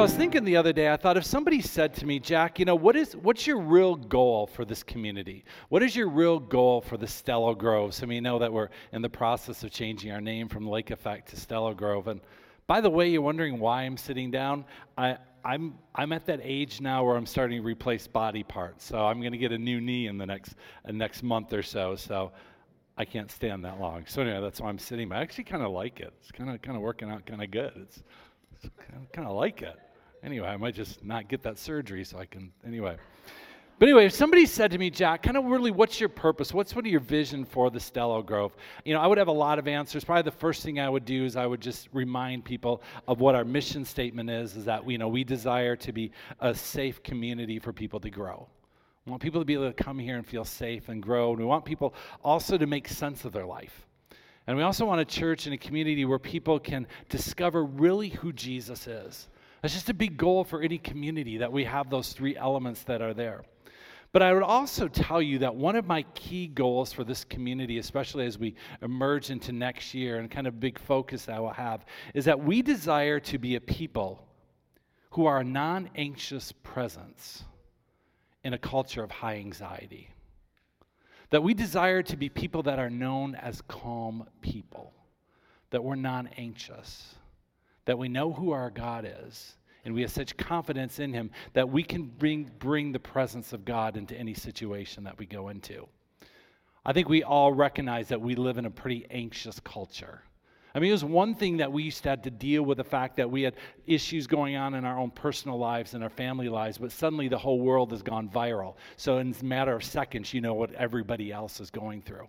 So I was thinking the other day, I thought if somebody said to me, Jack, you know, what is what's your real goal for this community? What is your real goal for the Stello Grove? So we know that we're in the process of changing our name from Lake Effect to Stello Grove. And by the way, you're wondering why I'm sitting down. I, I'm I'm at that age now where I'm starting to replace body parts. So I'm going to get a new knee in the next uh, next month or so. So I can't stand that long. So anyway, that's why I'm sitting. But I actually kind of like it. It's kind of kind of working out kind of good. It's kind of like it. Anyway, I might just not get that surgery so I can, anyway. But anyway, if somebody said to me, Jack, kind of really, what's your purpose? What's of your vision for the Stello Grove? You know, I would have a lot of answers. Probably the first thing I would do is I would just remind people of what our mission statement is, is that, you know, we desire to be a safe community for people to grow. We want people to be able to come here and feel safe and grow. And we want people also to make sense of their life. And we also want a church and a community where people can discover really who Jesus is. That's just a big goal for any community that we have those three elements that are there. But I would also tell you that one of my key goals for this community, especially as we emerge into next year and kind of big focus that I will have, is that we desire to be a people who are a non anxious presence in a culture of high anxiety. That we desire to be people that are known as calm people, that we're non anxious, that we know who our God is, and we have such confidence in Him that we can bring, bring the presence of God into any situation that we go into. I think we all recognize that we live in a pretty anxious culture. I mean, it was one thing that we used to have to deal with the fact that we had issues going on in our own personal lives and our family lives, but suddenly the whole world has gone viral. So in a matter of seconds, you know what everybody else is going through.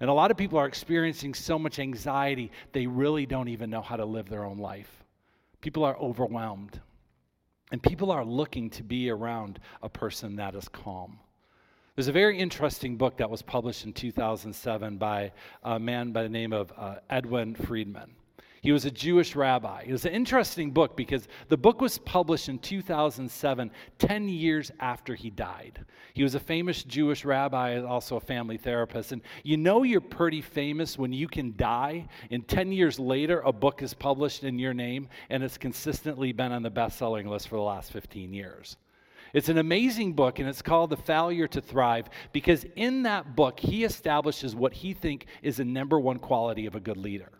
And a lot of people are experiencing so much anxiety, they really don't even know how to live their own life. People are overwhelmed. And people are looking to be around a person that is calm. There's a very interesting book that was published in 2007 by a man by the name of uh, Edwin Friedman. He was a Jewish rabbi. It was an interesting book because the book was published in 2007, 10 years after he died. He was a famous Jewish rabbi, also a family therapist. And you know you're pretty famous when you can die, and 10 years later, a book is published in your name, and it's consistently been on the best selling list for the last 15 years. It's an amazing book, and it's called The Failure to Thrive because in that book, he establishes what he thinks is the number one quality of a good leader.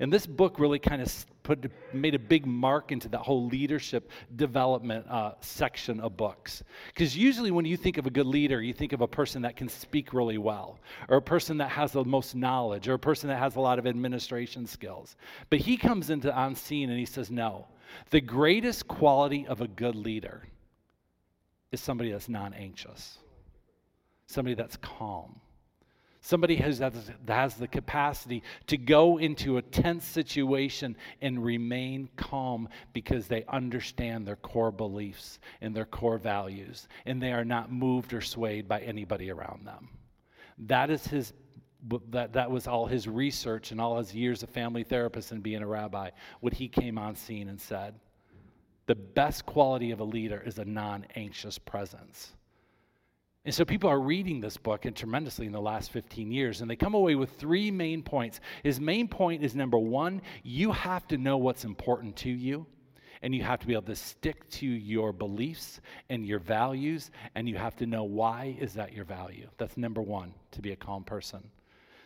And this book really kind of put, made a big mark into that whole leadership development uh, section of books. Because usually, when you think of a good leader, you think of a person that can speak really well, or a person that has the most knowledge, or a person that has a lot of administration skills. But he comes into on scene and he says, No, the greatest quality of a good leader is somebody that's non anxious, somebody that's calm, somebody has, has the capacity to go into a tense situation and remain calm because they understand their core beliefs and their core values, and they are not moved or swayed by anybody around them. That is his that, that was all his research and all his years of family therapist and being a rabbi, what he came on scene and said. The best quality of a leader is a non anxious presence. And so people are reading this book and tremendously in the last 15 years, and they come away with three main points. His main point is number one, you have to know what's important to you, and you have to be able to stick to your beliefs and your values, and you have to know why is that your value. That's number one to be a calm person.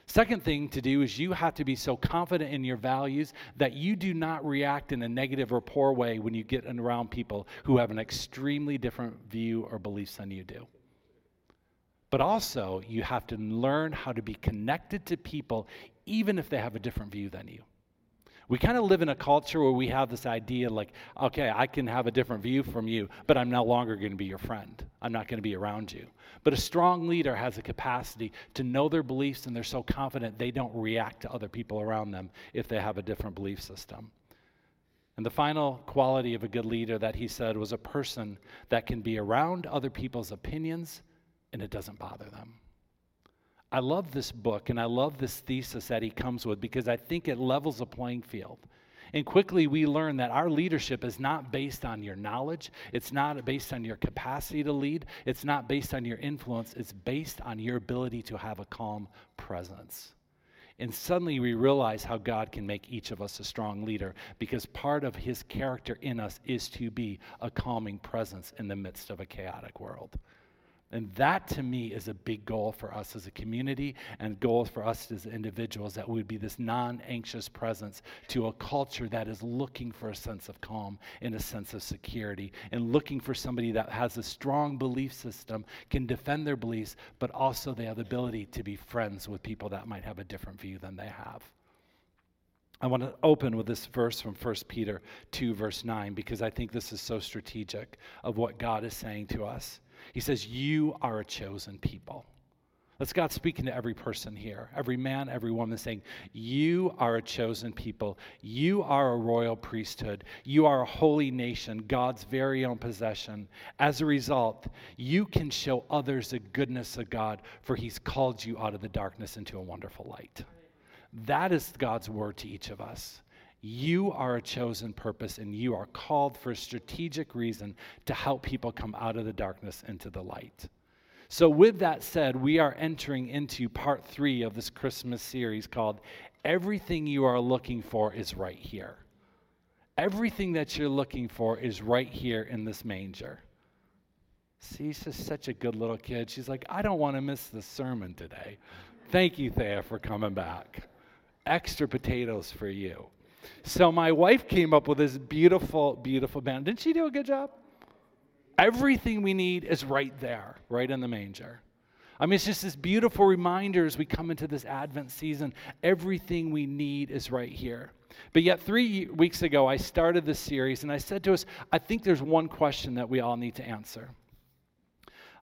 Second thing to do is you have to be so confident in your values that you do not react in a negative or poor way when you get around people who have an extremely different view or beliefs than you do. But also, you have to learn how to be connected to people even if they have a different view than you. We kind of live in a culture where we have this idea like, okay, I can have a different view from you, but I'm no longer going to be your friend. I'm not going to be around you. But a strong leader has a capacity to know their beliefs and they're so confident they don't react to other people around them if they have a different belief system. And the final quality of a good leader that he said was a person that can be around other people's opinions and it doesn't bother them. I love this book and I love this thesis that he comes with because I think it levels a playing field. And quickly we learn that our leadership is not based on your knowledge, it's not based on your capacity to lead, it's not based on your influence, it's based on your ability to have a calm presence. And suddenly we realize how God can make each of us a strong leader because part of his character in us is to be a calming presence in the midst of a chaotic world. And that to me is a big goal for us as a community and goals for us as individuals that we would be this non anxious presence to a culture that is looking for a sense of calm and a sense of security and looking for somebody that has a strong belief system, can defend their beliefs, but also they have the ability to be friends with people that might have a different view than they have. I want to open with this verse from 1 Peter 2, verse 9, because I think this is so strategic of what God is saying to us. He says, You are a chosen people. That's God speaking to every person here, every man, every woman, saying, You are a chosen people. You are a royal priesthood. You are a holy nation, God's very own possession. As a result, you can show others the goodness of God, for He's called you out of the darkness into a wonderful light. That is God's word to each of us. You are a chosen purpose and you are called for a strategic reason to help people come out of the darkness into the light. So, with that said, we are entering into part three of this Christmas series called Everything You Are Looking For is Right Here. Everything that you're looking for is right here in this manger. See, she's such a good little kid. She's like, I don't want to miss the sermon today. Thank you, Thea, for coming back. Extra potatoes for you. So my wife came up with this beautiful, beautiful band. Didn't she do a good job? Everything we need is right there, right in the manger. I mean, it's just this beautiful reminder as we come into this Advent season. Everything we need is right here. But yet, three weeks ago, I started this series and I said to us, I think there's one question that we all need to answer.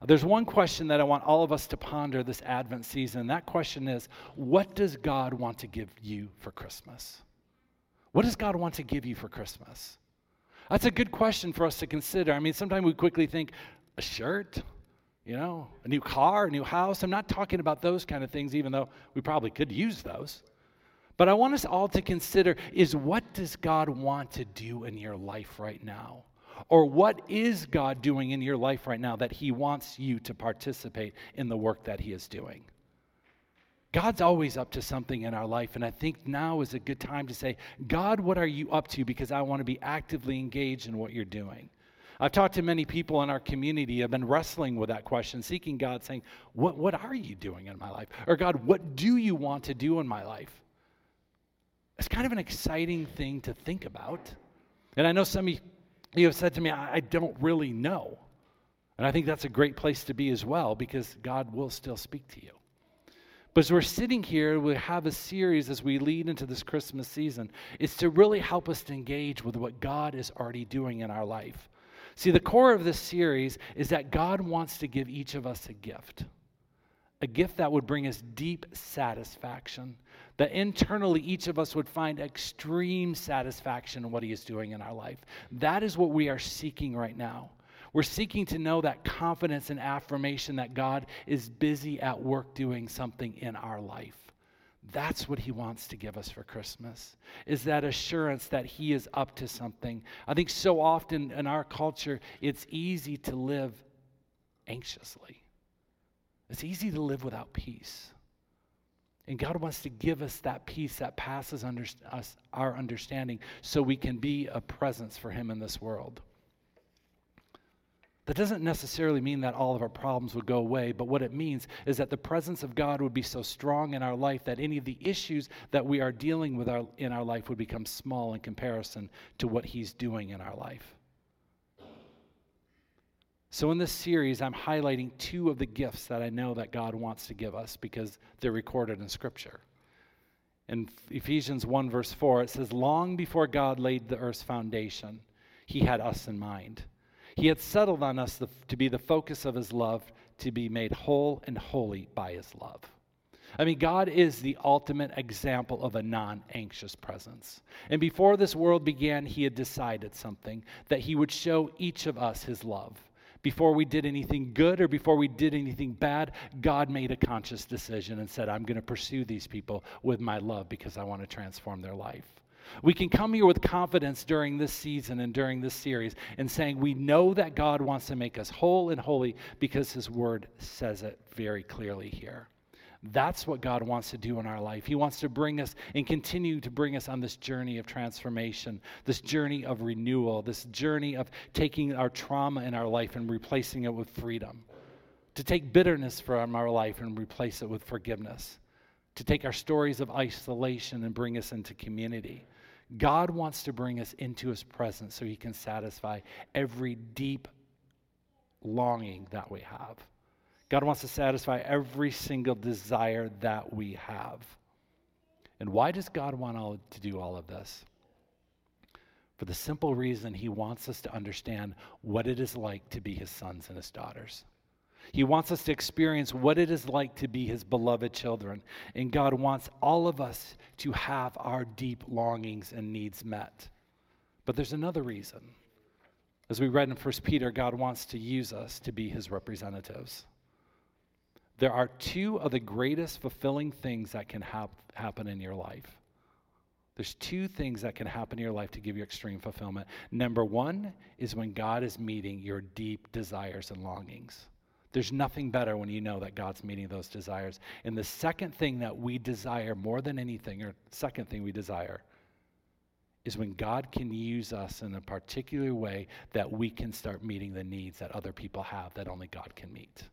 There's one question that I want all of us to ponder this Advent season. And that question is what does God want to give you for Christmas? What does God want to give you for Christmas? That's a good question for us to consider. I mean, sometimes we quickly think a shirt, you know, a new car, a new house. I'm not talking about those kind of things, even though we probably could use those. But I want us all to consider is what does God want to do in your life right now? Or what is God doing in your life right now that He wants you to participate in the work that He is doing? God's always up to something in our life. And I think now is a good time to say, God, what are you up to? Because I want to be actively engaged in what you're doing. I've talked to many people in our community I've been wrestling with that question, seeking God, saying, what, what are you doing in my life? Or God, what do you want to do in my life? It's kind of an exciting thing to think about. And I know some of you have said to me, I, I don't really know. And I think that's a great place to be as well because God will still speak to you. But as we're sitting here, we have a series as we lead into this Christmas season. It's to really help us to engage with what God is already doing in our life. See, the core of this series is that God wants to give each of us a gift, a gift that would bring us deep satisfaction, that internally each of us would find extreme satisfaction in what He is doing in our life. That is what we are seeking right now. We're seeking to know that confidence and affirmation that God is busy at work doing something in our life. That's what he wants to give us for Christmas. Is that assurance that he is up to something. I think so often in our culture it's easy to live anxiously. It's easy to live without peace. And God wants to give us that peace that passes under, us, our understanding so we can be a presence for him in this world. That doesn't necessarily mean that all of our problems would go away, but what it means is that the presence of God would be so strong in our life that any of the issues that we are dealing with our, in our life would become small in comparison to what He's doing in our life. So, in this series, I'm highlighting two of the gifts that I know that God wants to give us because they're recorded in Scripture. In Ephesians 1, verse 4, it says, Long before God laid the earth's foundation, He had us in mind he had settled on us the, to be the focus of his love, to be made whole and holy by his love. I mean, God is the ultimate example of a non anxious presence. And before this world began, He had decided something that He would show each of us His love. Before we did anything good or before we did anything bad, God made a conscious decision and said, I'm going to pursue these people with my love because I want to transform their life. We can come here with confidence during this season and during this series and saying we know that God wants to make us whole and holy because His Word says it very clearly here. That's what God wants to do in our life. He wants to bring us and continue to bring us on this journey of transformation, this journey of renewal, this journey of taking our trauma in our life and replacing it with freedom, to take bitterness from our life and replace it with forgiveness, to take our stories of isolation and bring us into community. God wants to bring us into his presence so he can satisfy every deep longing that we have. God wants to satisfy every single desire that we have. And why does God want all, to do all of this? For the simple reason he wants us to understand what it is like to be his sons and his daughters. He wants us to experience what it is like to be his beloved children. And God wants all of us to have our deep longings and needs met. But there's another reason. As we read in 1 Peter, God wants to use us to be his representatives. There are two of the greatest fulfilling things that can hap- happen in your life. There's two things that can happen in your life to give you extreme fulfillment. Number one is when God is meeting your deep desires and longings. There's nothing better when you know that God's meeting those desires. And the second thing that we desire more than anything, or second thing we desire, is when God can use us in a particular way that we can start meeting the needs that other people have that only God can meet.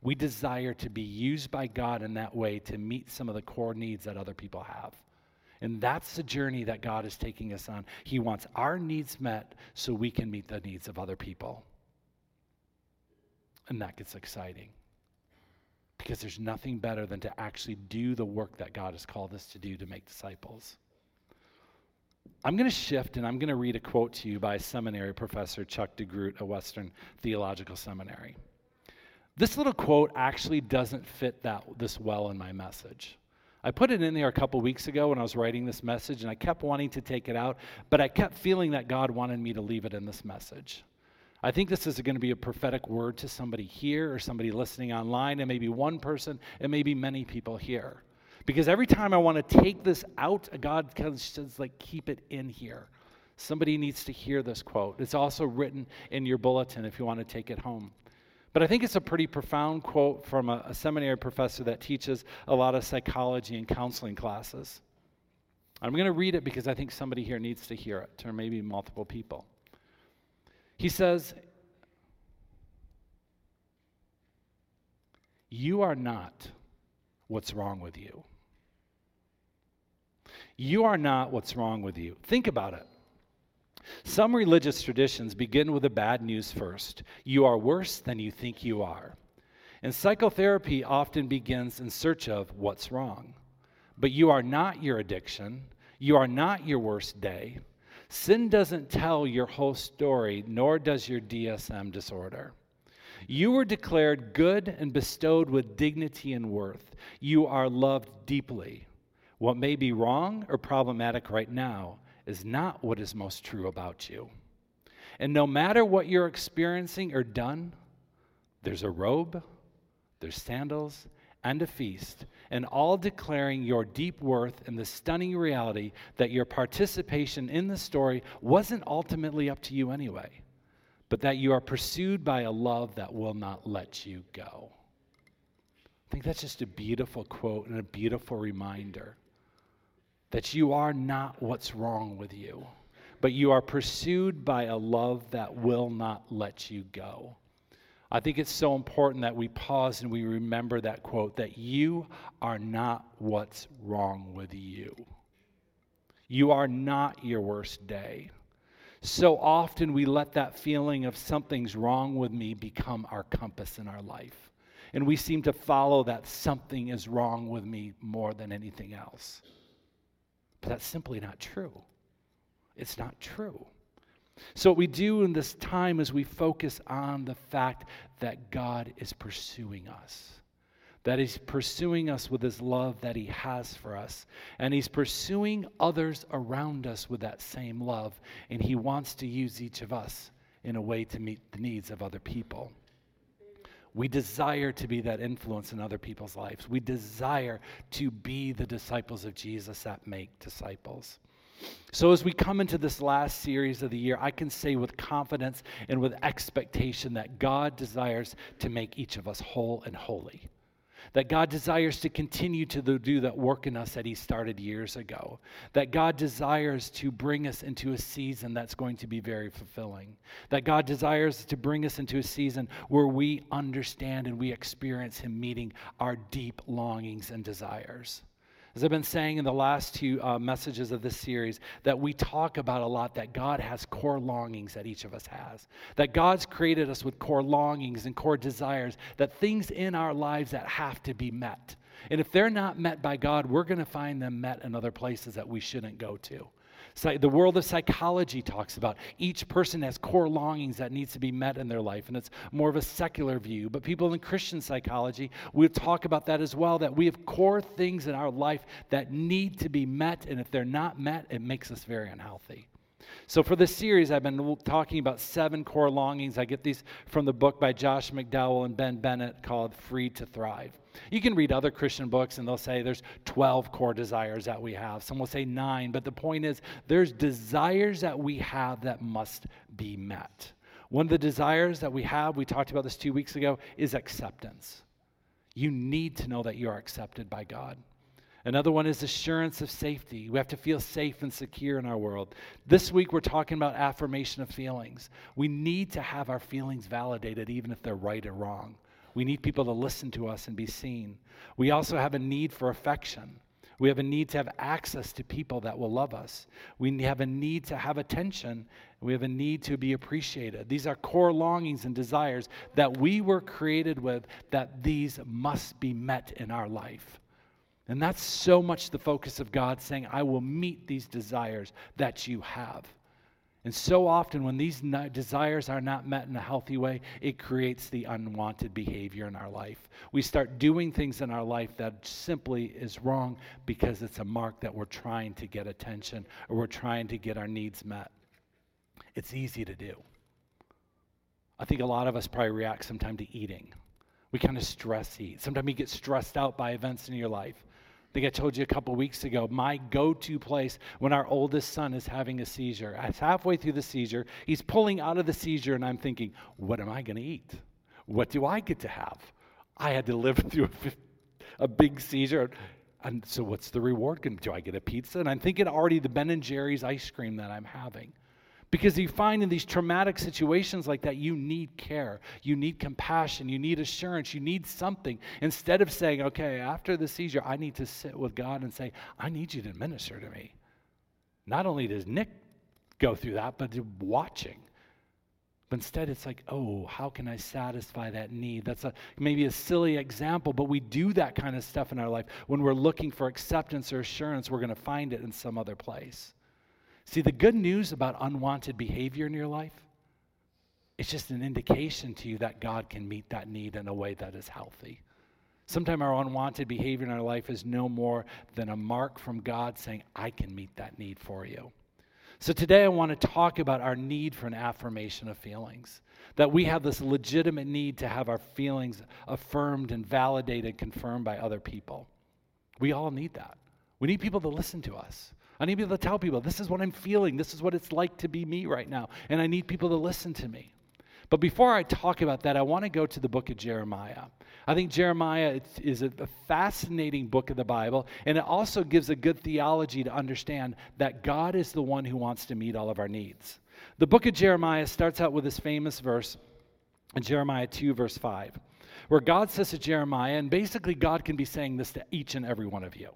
We desire to be used by God in that way to meet some of the core needs that other people have. And that's the journey that God is taking us on. He wants our needs met so we can meet the needs of other people. And that gets exciting because there's nothing better than to actually do the work that God has called us to do to make disciples. I'm going to shift and I'm going to read a quote to you by seminary professor Chuck DeGroat at Western Theological Seminary. This little quote actually doesn't fit that this well in my message. I put it in there a couple weeks ago when I was writing this message, and I kept wanting to take it out, but I kept feeling that God wanted me to leave it in this message. I think this is going to be a prophetic word to somebody here or somebody listening online, and maybe one person, and maybe many people here. Because every time I want to take this out, God kind of says, like, keep it in here. Somebody needs to hear this quote. It's also written in your bulletin if you want to take it home. But I think it's a pretty profound quote from a, a seminary professor that teaches a lot of psychology and counseling classes. I'm going to read it because I think somebody here needs to hear it, or maybe multiple people. He says, You are not what's wrong with you. You are not what's wrong with you. Think about it. Some religious traditions begin with the bad news first you are worse than you think you are. And psychotherapy often begins in search of what's wrong. But you are not your addiction, you are not your worst day. Sin doesn't tell your whole story, nor does your DSM disorder. You were declared good and bestowed with dignity and worth. You are loved deeply. What may be wrong or problematic right now is not what is most true about you. And no matter what you're experiencing or done, there's a robe, there's sandals, and a feast, and all declaring your deep worth and the stunning reality that your participation in the story wasn't ultimately up to you anyway, but that you are pursued by a love that will not let you go. I think that's just a beautiful quote and a beautiful reminder that you are not what's wrong with you, but you are pursued by a love that will not let you go. I think it's so important that we pause and we remember that quote that you are not what's wrong with you. You are not your worst day. So often we let that feeling of something's wrong with me become our compass in our life. And we seem to follow that something is wrong with me more than anything else. But that's simply not true. It's not true. So, what we do in this time is we focus on the fact that God is pursuing us, that He's pursuing us with His love that He has for us, and He's pursuing others around us with that same love, and He wants to use each of us in a way to meet the needs of other people. We desire to be that influence in other people's lives. We desire to be the disciples of Jesus that make disciples. So, as we come into this last series of the year, I can say with confidence and with expectation that God desires to make each of us whole and holy. that God desires to continue to do that work in us that He started years ago, that God desires to bring us into a season that's going to be very fulfilling, that God desires to bring us into a season where we understand and we experience Him meeting our deep longings and desires. As I've been saying in the last two uh, messages of this series, that we talk about a lot that God has core longings that each of us has. That God's created us with core longings and core desires, that things in our lives that have to be met. And if they're not met by God, we're going to find them met in other places that we shouldn't go to the world of psychology talks about each person has core longings that needs to be met in their life and it's more of a secular view. But people in christian psychology we talk about that as well that we have core things in our life that need to be met and if they're not met it makes us very unhealthy so, for this series, I've been talking about seven core longings. I get these from the book by Josh McDowell and Ben Bennett called Free to Thrive. You can read other Christian books and they'll say there's 12 core desires that we have. Some will say nine, but the point is there's desires that we have that must be met. One of the desires that we have, we talked about this two weeks ago, is acceptance. You need to know that you are accepted by God. Another one is assurance of safety. We have to feel safe and secure in our world. This week, we're talking about affirmation of feelings. We need to have our feelings validated, even if they're right or wrong. We need people to listen to us and be seen. We also have a need for affection. We have a need to have access to people that will love us. We have a need to have attention. We have a need to be appreciated. These are core longings and desires that we were created with, that these must be met in our life. And that's so much the focus of God saying, I will meet these desires that you have. And so often, when these desires are not met in a healthy way, it creates the unwanted behavior in our life. We start doing things in our life that simply is wrong because it's a mark that we're trying to get attention or we're trying to get our needs met. It's easy to do. I think a lot of us probably react sometimes to eating. We kind of stress eat. Sometimes you get stressed out by events in your life I told you a couple weeks ago, my go to place when our oldest son is having a seizure. It's halfway through the seizure. He's pulling out of the seizure, and I'm thinking, what am I going to eat? What do I get to have? I had to live through a, a big seizure. And so, what's the reward? Do I get a pizza? And I'm thinking already the Ben and Jerry's ice cream that I'm having. Because you find in these traumatic situations like that, you need care, you need compassion, you need assurance, you need something. Instead of saying, okay, after the seizure, I need to sit with God and say, I need you to minister to me. Not only does Nick go through that, but watching. But instead, it's like, oh, how can I satisfy that need? That's a, maybe a silly example, but we do that kind of stuff in our life. When we're looking for acceptance or assurance, we're going to find it in some other place. See, the good news about unwanted behavior in your life, it's just an indication to you that God can meet that need in a way that is healthy. Sometimes our unwanted behavior in our life is no more than a mark from God saying, I can meet that need for you. So today I want to talk about our need for an affirmation of feelings. That we have this legitimate need to have our feelings affirmed and validated, confirmed by other people. We all need that. We need people to listen to us. I need people to tell people, this is what I'm feeling. This is what it's like to be me right now. And I need people to listen to me. But before I talk about that, I want to go to the book of Jeremiah. I think Jeremiah is a fascinating book of the Bible, and it also gives a good theology to understand that God is the one who wants to meet all of our needs. The book of Jeremiah starts out with this famous verse in Jeremiah 2, verse 5, where God says to Jeremiah, and basically God can be saying this to each and every one of you.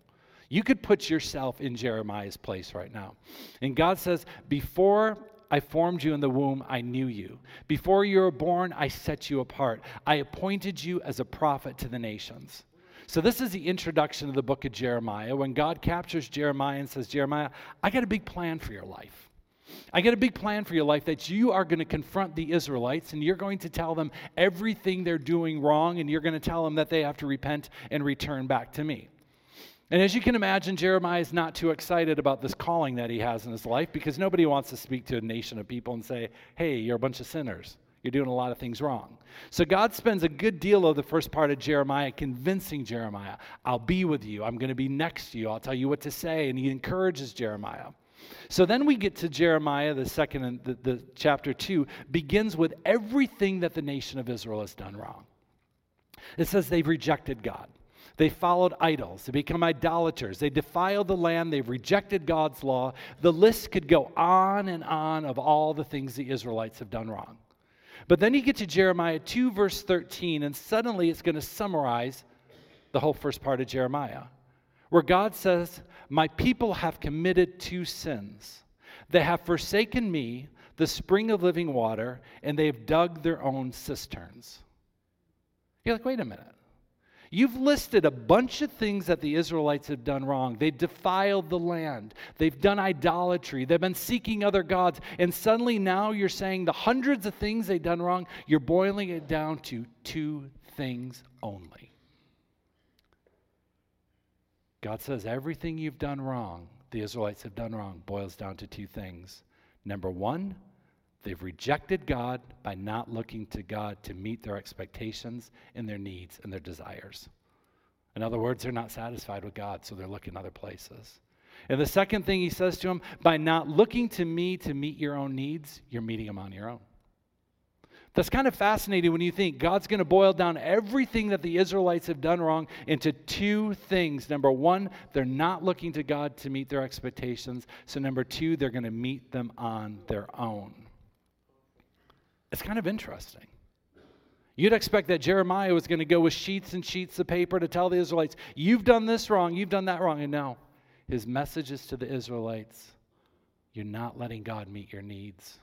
You could put yourself in Jeremiah's place right now. And God says, Before I formed you in the womb, I knew you. Before you were born, I set you apart. I appointed you as a prophet to the nations. So, this is the introduction of the book of Jeremiah when God captures Jeremiah and says, Jeremiah, I got a big plan for your life. I got a big plan for your life that you are going to confront the Israelites and you're going to tell them everything they're doing wrong and you're going to tell them that they have to repent and return back to me. And as you can imagine, Jeremiah is not too excited about this calling that he has in his life because nobody wants to speak to a nation of people and say, hey, you're a bunch of sinners. You're doing a lot of things wrong. So God spends a good deal of the first part of Jeremiah convincing Jeremiah, I'll be with you. I'm going to be next to you. I'll tell you what to say. And he encourages Jeremiah. So then we get to Jeremiah, the second and the, the chapter two begins with everything that the nation of Israel has done wrong. It says they've rejected God. They followed idols. They become idolaters. They defiled the land. They've rejected God's law. The list could go on and on of all the things the Israelites have done wrong. But then you get to Jeremiah 2, verse 13, and suddenly it's going to summarize the whole first part of Jeremiah, where God says, My people have committed two sins. They have forsaken me, the spring of living water, and they have dug their own cisterns. You're like, wait a minute. You've listed a bunch of things that the Israelites have done wrong. They've defiled the land. They've done idolatry. They've been seeking other gods. And suddenly now you're saying the hundreds of things they've done wrong, you're boiling it down to two things only. God says everything you've done wrong, the Israelites have done wrong, boils down to two things. Number one, They've rejected God by not looking to God to meet their expectations and their needs and their desires. In other words, they're not satisfied with God, so they're looking other places. And the second thing he says to them, by not looking to me to meet your own needs, you're meeting them on your own. That's kind of fascinating when you think God's going to boil down everything that the Israelites have done wrong into two things. Number one, they're not looking to God to meet their expectations. So, number two, they're going to meet them on their own. It's kind of interesting. You'd expect that Jeremiah was going to go with sheets and sheets of paper to tell the Israelites, You've done this wrong, you've done that wrong. And no, his message is to the Israelites You're not letting God meet your needs.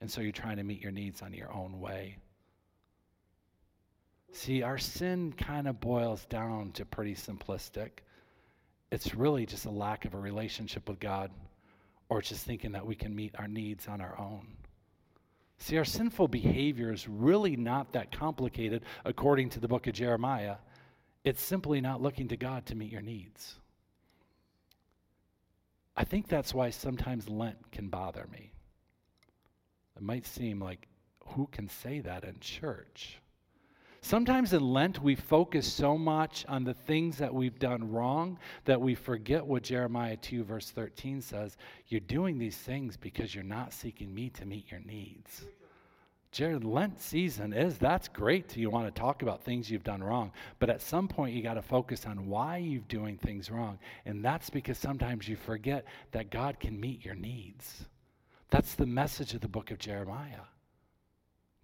And so you're trying to meet your needs on your own way. See, our sin kind of boils down to pretty simplistic. It's really just a lack of a relationship with God, or just thinking that we can meet our needs on our own. See, our sinful behavior is really not that complicated according to the book of Jeremiah. It's simply not looking to God to meet your needs. I think that's why sometimes Lent can bother me. It might seem like, who can say that in church? Sometimes in Lent, we focus so much on the things that we've done wrong that we forget what Jeremiah 2, verse 13 says. You're doing these things because you're not seeking me to meet your needs. Jared, Lent season is that's great. You want to talk about things you've done wrong, but at some point you got to focus on why you're doing things wrong, and that's because sometimes you forget that God can meet your needs. That's the message of the book of Jeremiah.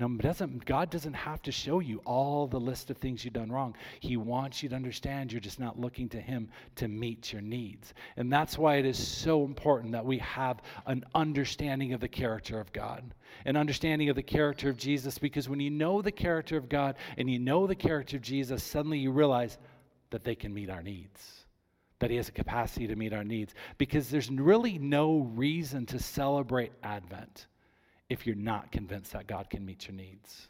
No, doesn't, God doesn't have to show you all the list of things you've done wrong. He wants you to understand you're just not looking to Him to meet your needs. And that's why it is so important that we have an understanding of the character of God, an understanding of the character of Jesus, because when you know the character of God and you know the character of Jesus, suddenly you realize that they can meet our needs that he has a capacity to meet our needs because there's really no reason to celebrate Advent if you're not convinced that God can meet your needs.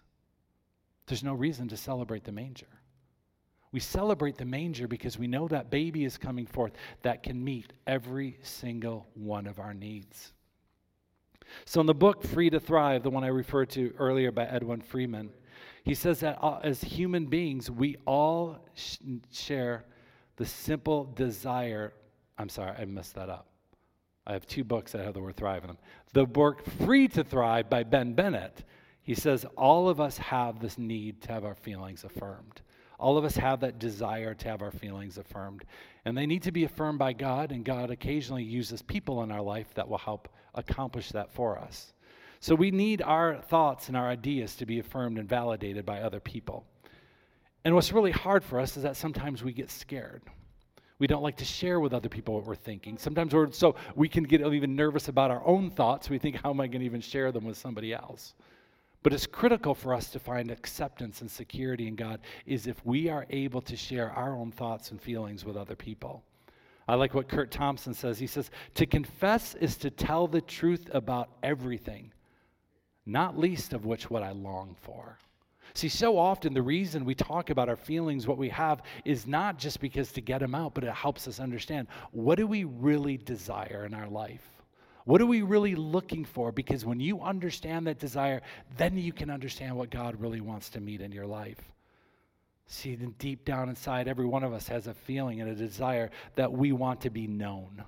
There's no reason to celebrate the manger. We celebrate the manger because we know that baby is coming forth that can meet every single one of our needs. So, in the book Free to Thrive, the one I referred to earlier by Edwin Friedman, he says that as human beings, we all share the simple desire. I'm sorry, I messed that up. I have two books that have the word thrive in them. The book Free to Thrive by Ben Bennett, he says all of us have this need to have our feelings affirmed. All of us have that desire to have our feelings affirmed. And they need to be affirmed by God, and God occasionally uses people in our life that will help accomplish that for us. So we need our thoughts and our ideas to be affirmed and validated by other people. And what's really hard for us is that sometimes we get scared. We don't like to share with other people what we're thinking. Sometimes we're so we can get even nervous about our own thoughts. We think, how am I going to even share them with somebody else? But it's critical for us to find acceptance and security in God is if we are able to share our own thoughts and feelings with other people. I like what Curt Thompson says. He says, To confess is to tell the truth about everything, not least of which what I long for. See, so often the reason we talk about our feelings, what we have, is not just because to get them out, but it helps us understand what do we really desire in our life? What are we really looking for? Because when you understand that desire, then you can understand what God really wants to meet in your life. See, then deep down inside, every one of us has a feeling and a desire that we want to be known.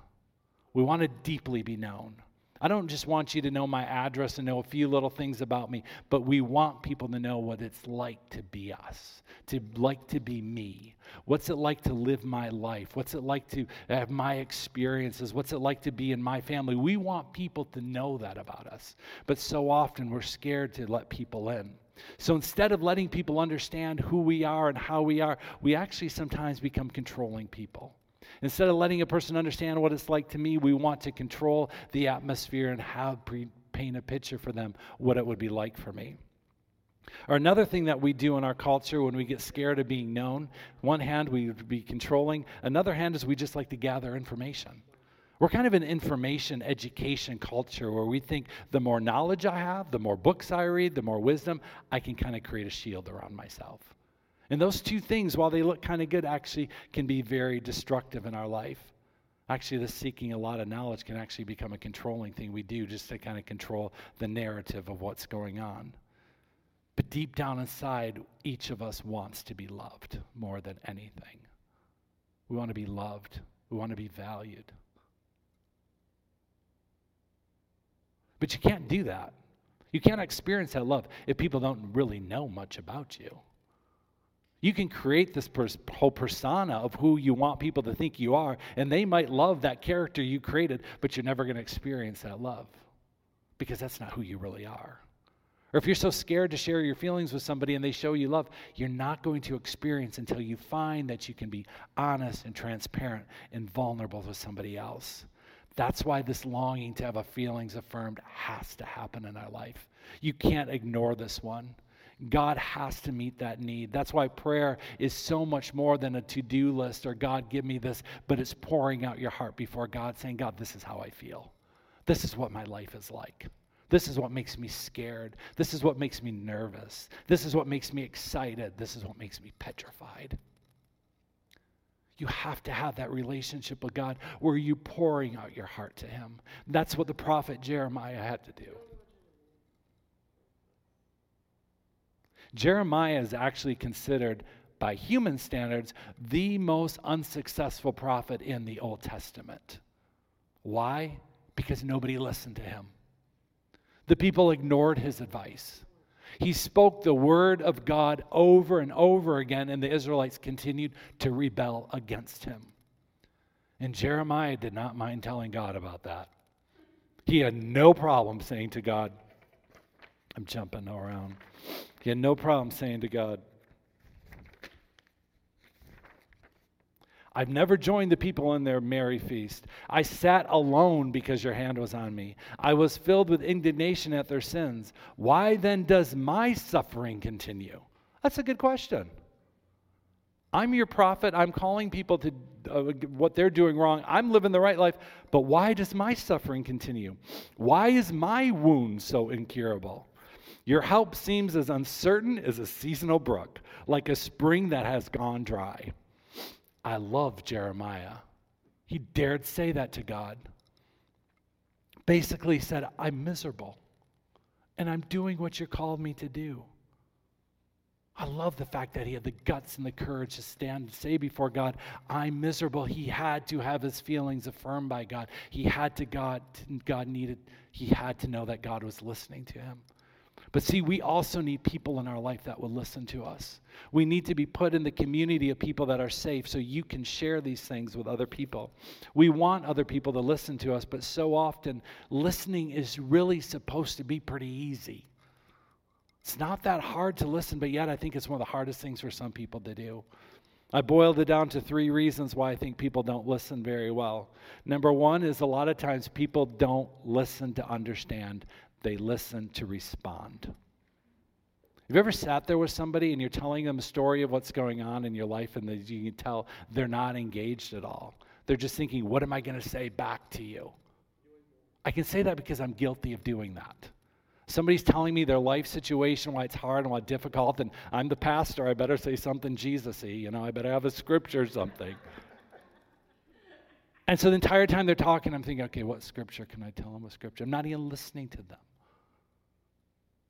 We want to deeply be known. I don't just want you to know my address and know a few little things about me, but we want people to know what it's like to be us, to like to be me. What's it like to live my life? What's it like to have my experiences? What's it like to be in my family? We want people to know that about us. But so often we're scared to let people in. So instead of letting people understand who we are and how we are, we actually sometimes become controlling people. Instead of letting a person understand what it's like to me, we want to control the atmosphere and have pre- paint a picture for them what it would be like for me. Or another thing that we do in our culture when we get scared of being known, one hand we would be controlling, another hand is we just like to gather information. We're kind of an information education culture where we think the more knowledge I have, the more books I read, the more wisdom, I can kind of create a shield around myself. And those two things, while they look kind of good, actually can be very destructive in our life. Actually, the seeking a lot of knowledge can actually become a controlling thing we do just to kind of control the narrative of what's going on. But deep down inside, each of us wants to be loved more than anything. We want to be loved, we want to be valued. But you can't do that. You can't experience that love if people don't really know much about you. You can create this pers- whole persona of who you want people to think you are, and they might love that character you created, but you're never going to experience that love because that's not who you really are. Or if you're so scared to share your feelings with somebody and they show you love, you're not going to experience until you find that you can be honest and transparent and vulnerable with somebody else. That's why this longing to have our feelings affirmed has to happen in our life. You can't ignore this one. God has to meet that need. That's why prayer is so much more than a to do list or God, give me this, but it's pouring out your heart before God, saying, God, this is how I feel. This is what my life is like. This is what makes me scared. This is what makes me nervous. This is what makes me excited. This is what makes me petrified. You have to have that relationship with God where you're pouring out your heart to Him. That's what the prophet Jeremiah had to do. Jeremiah is actually considered, by human standards, the most unsuccessful prophet in the Old Testament. Why? Because nobody listened to him. The people ignored his advice. He spoke the word of God over and over again, and the Israelites continued to rebel against him. And Jeremiah did not mind telling God about that. He had no problem saying to God, I'm jumping around. He had no problem saying to God, I've never joined the people in their merry feast. I sat alone because your hand was on me. I was filled with indignation at their sins. Why then does my suffering continue? That's a good question. I'm your prophet. I'm calling people to uh, what they're doing wrong. I'm living the right life. But why does my suffering continue? Why is my wound so incurable? Your help seems as uncertain as a seasonal brook, like a spring that has gone dry. I love Jeremiah. He dared say that to God. Basically, he said, I'm miserable and I'm doing what you called me to do. I love the fact that he had the guts and the courage to stand and say before God, I'm miserable. He had to have his feelings affirmed by God. He had to God, God needed, he had to know that God was listening to him. But see, we also need people in our life that will listen to us. We need to be put in the community of people that are safe so you can share these things with other people. We want other people to listen to us, but so often listening is really supposed to be pretty easy. It's not that hard to listen, but yet I think it's one of the hardest things for some people to do. I boiled it down to three reasons why I think people don't listen very well. Number one is a lot of times people don't listen to understand, they listen to respond. Have you ever sat there with somebody and you're telling them a story of what's going on in your life and you can tell they're not engaged at all? They're just thinking, what am I going to say back to you? I can say that because I'm guilty of doing that. Somebody's telling me their life situation, why it's hard and why it's difficult, and I'm the pastor. I better say something Jesus y. You know, I better have a scripture or something. and so the entire time they're talking, I'm thinking, okay, what scripture can I tell them? What scripture? I'm not even listening to them.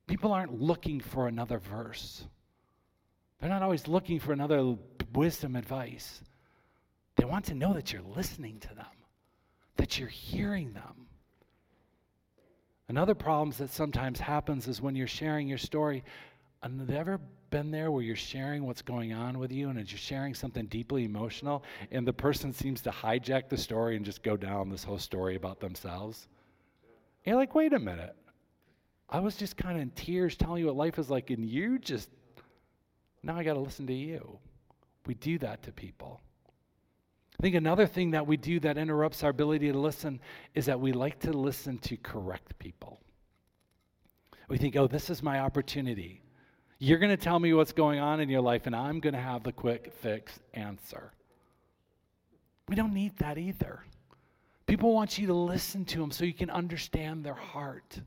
People aren't looking for another verse. They're not always looking for another wisdom advice. They want to know that you're listening to them, that you're hearing them. Another problem that sometimes happens is when you're sharing your story. You ever been there where you're sharing what's going on with you and you're sharing something deeply emotional and the person seems to hijack the story and just go down this whole story about themselves? And you're like, wait a minute. I was just kind of in tears telling you what life is like, and you just, now I got to listen to you. We do that to people. I think another thing that we do that interrupts our ability to listen is that we like to listen to correct people. We think, oh, this is my opportunity. You're going to tell me what's going on in your life, and I'm going to have the quick fix answer. We don't need that either. People want you to listen to them so you can understand their heart.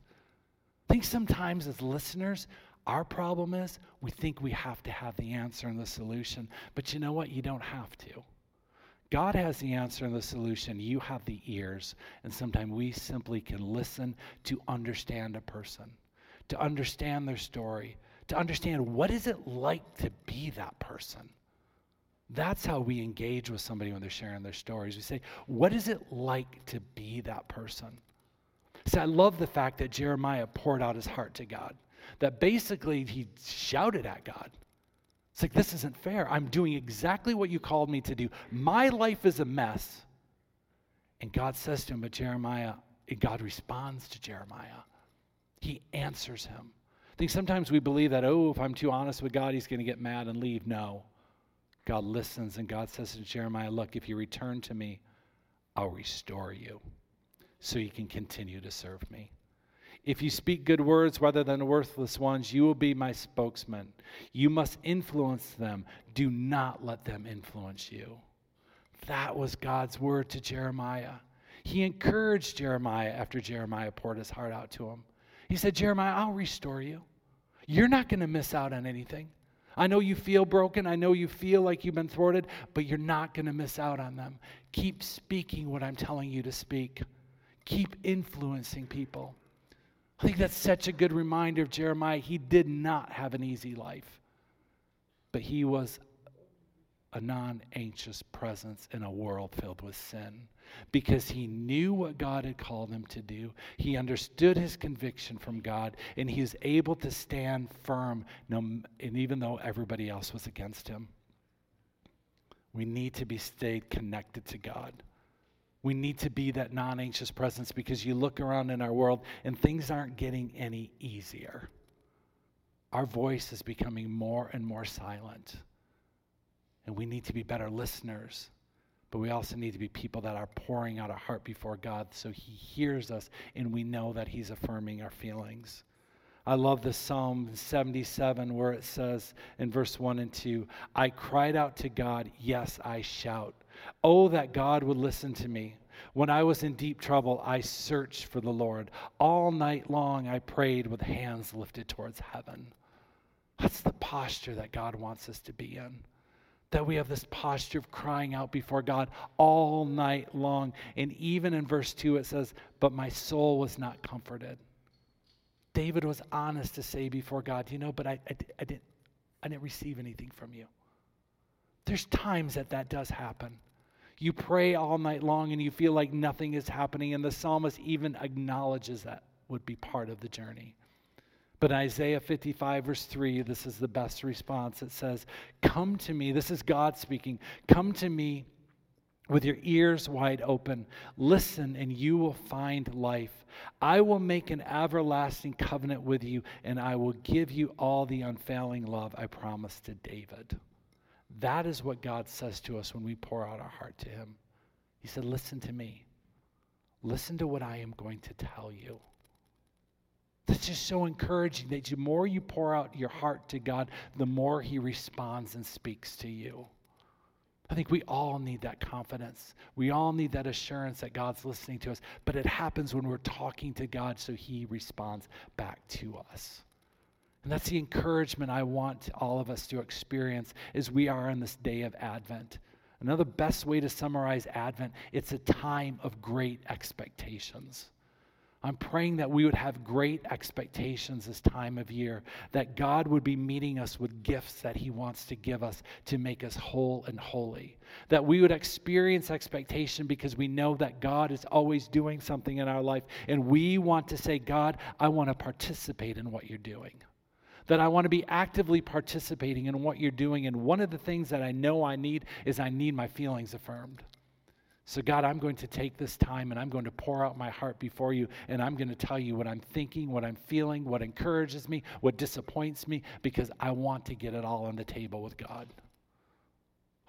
I think sometimes as listeners, our problem is we think we have to have the answer and the solution. But you know what? You don't have to. God has the answer and the solution. You have the ears. And sometimes we simply can listen to understand a person, to understand their story, to understand what is it like to be that person. That's how we engage with somebody when they're sharing their stories. We say, What is it like to be that person? So I love the fact that Jeremiah poured out his heart to God, that basically he shouted at God. It's like, this isn't fair. I'm doing exactly what you called me to do. My life is a mess. And God says to him, but Jeremiah, God responds to Jeremiah. He answers him. I think sometimes we believe that, oh, if I'm too honest with God, he's going to get mad and leave. No. God listens, and God says to Jeremiah, look, if you return to me, I'll restore you so you can continue to serve me. If you speak good words rather than worthless ones, you will be my spokesman. You must influence them. Do not let them influence you. That was God's word to Jeremiah. He encouraged Jeremiah after Jeremiah poured his heart out to him. He said, Jeremiah, I'll restore you. You're not going to miss out on anything. I know you feel broken. I know you feel like you've been thwarted, but you're not going to miss out on them. Keep speaking what I'm telling you to speak keep influencing people. I think that's such a good reminder of Jeremiah. He did not have an easy life, but he was a non anxious presence in a world filled with sin because he knew what God had called him to do. He understood his conviction from God, and he was able to stand firm, and even though everybody else was against him. We need to be stayed connected to God. We need to be that non anxious presence because you look around in our world and things aren't getting any easier. Our voice is becoming more and more silent. And we need to be better listeners, but we also need to be people that are pouring out our heart before God so He hears us and we know that He's affirming our feelings. I love the Psalm 77 where it says in verse 1 and 2 I cried out to God, yes, I shout. Oh, that God would listen to me. When I was in deep trouble, I searched for the Lord. All night long, I prayed with hands lifted towards heaven. That's the posture that God wants us to be in. That we have this posture of crying out before God all night long. And even in verse 2, it says, But my soul was not comforted. David was honest to say before God, You know, but I, I, I didn't, I didn't receive anything from you. There's times that that does happen. You pray all night long and you feel like nothing is happening, and the psalmist even acknowledges that would be part of the journey. But Isaiah 55, verse 3, this is the best response. It says, Come to me. This is God speaking. Come to me with your ears wide open. Listen, and you will find life. I will make an everlasting covenant with you, and I will give you all the unfailing love I promised to David. That is what God says to us when we pour out our heart to Him. He said, Listen to me. Listen to what I am going to tell you. That's just so encouraging that the more you pour out your heart to God, the more He responds and speaks to you. I think we all need that confidence. We all need that assurance that God's listening to us. But it happens when we're talking to God, so He responds back to us. And that's the encouragement I want all of us to experience as we are in this day of Advent. Another best way to summarize Advent, it's a time of great expectations. I'm praying that we would have great expectations this time of year, that God would be meeting us with gifts that He wants to give us to make us whole and holy. That we would experience expectation because we know that God is always doing something in our life. And we want to say, God, I want to participate in what you're doing. That I want to be actively participating in what you're doing. And one of the things that I know I need is I need my feelings affirmed. So, God, I'm going to take this time and I'm going to pour out my heart before you, and I'm going to tell you what I'm thinking, what I'm feeling, what encourages me, what disappoints me, because I want to get it all on the table with God.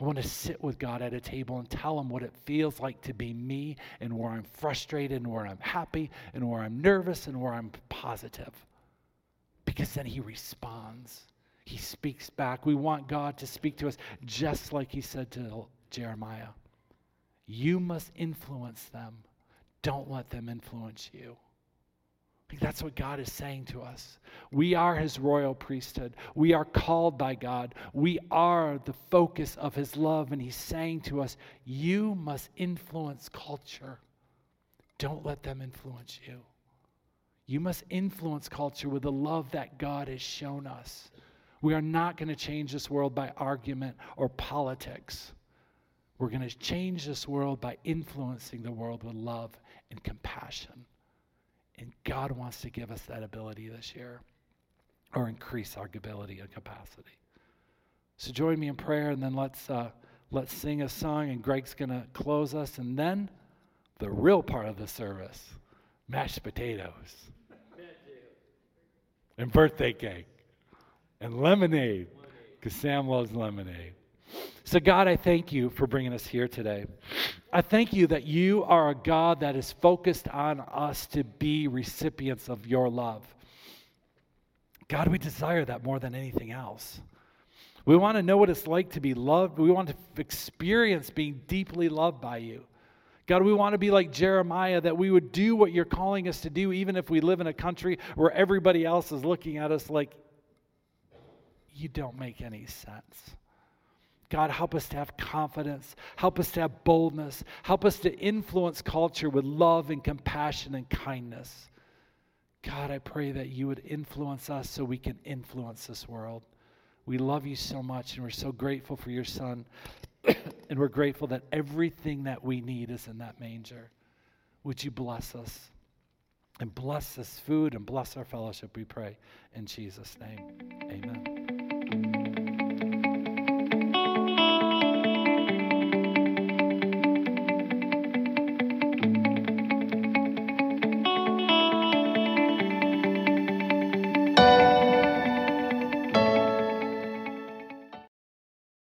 I want to sit with God at a table and tell him what it feels like to be me and where I'm frustrated and where I'm happy and where I'm nervous and where I'm positive. Because then he responds. He speaks back. We want God to speak to us just like he said to Jeremiah. You must influence them. Don't let them influence you. That's what God is saying to us. We are his royal priesthood. We are called by God. We are the focus of his love. And he's saying to us, You must influence culture. Don't let them influence you. You must influence culture with the love that God has shown us. We are not going to change this world by argument or politics. We're going to change this world by influencing the world with love and compassion. And God wants to give us that ability this year or increase our ability and capacity. So join me in prayer and then let's, uh, let's sing a song and Greg's going to close us. And then the real part of the service mashed potatoes and birthday cake and lemonade because Sam loves lemonade. So, God, I thank you for bringing us here today. I thank you that you are a God that is focused on us to be recipients of your love. God, we desire that more than anything else. We want to know what it's like to be loved. We want to experience being deeply loved by you. God, we want to be like Jeremiah, that we would do what you're calling us to do, even if we live in a country where everybody else is looking at us like, you don't make any sense. God, help us to have confidence. Help us to have boldness. Help us to influence culture with love and compassion and kindness. God, I pray that you would influence us so we can influence this world. We love you so much, and we're so grateful for your son. and we're grateful that everything that we need is in that manger. Would you bless us? And bless this food and bless our fellowship, we pray. In Jesus' name, amen.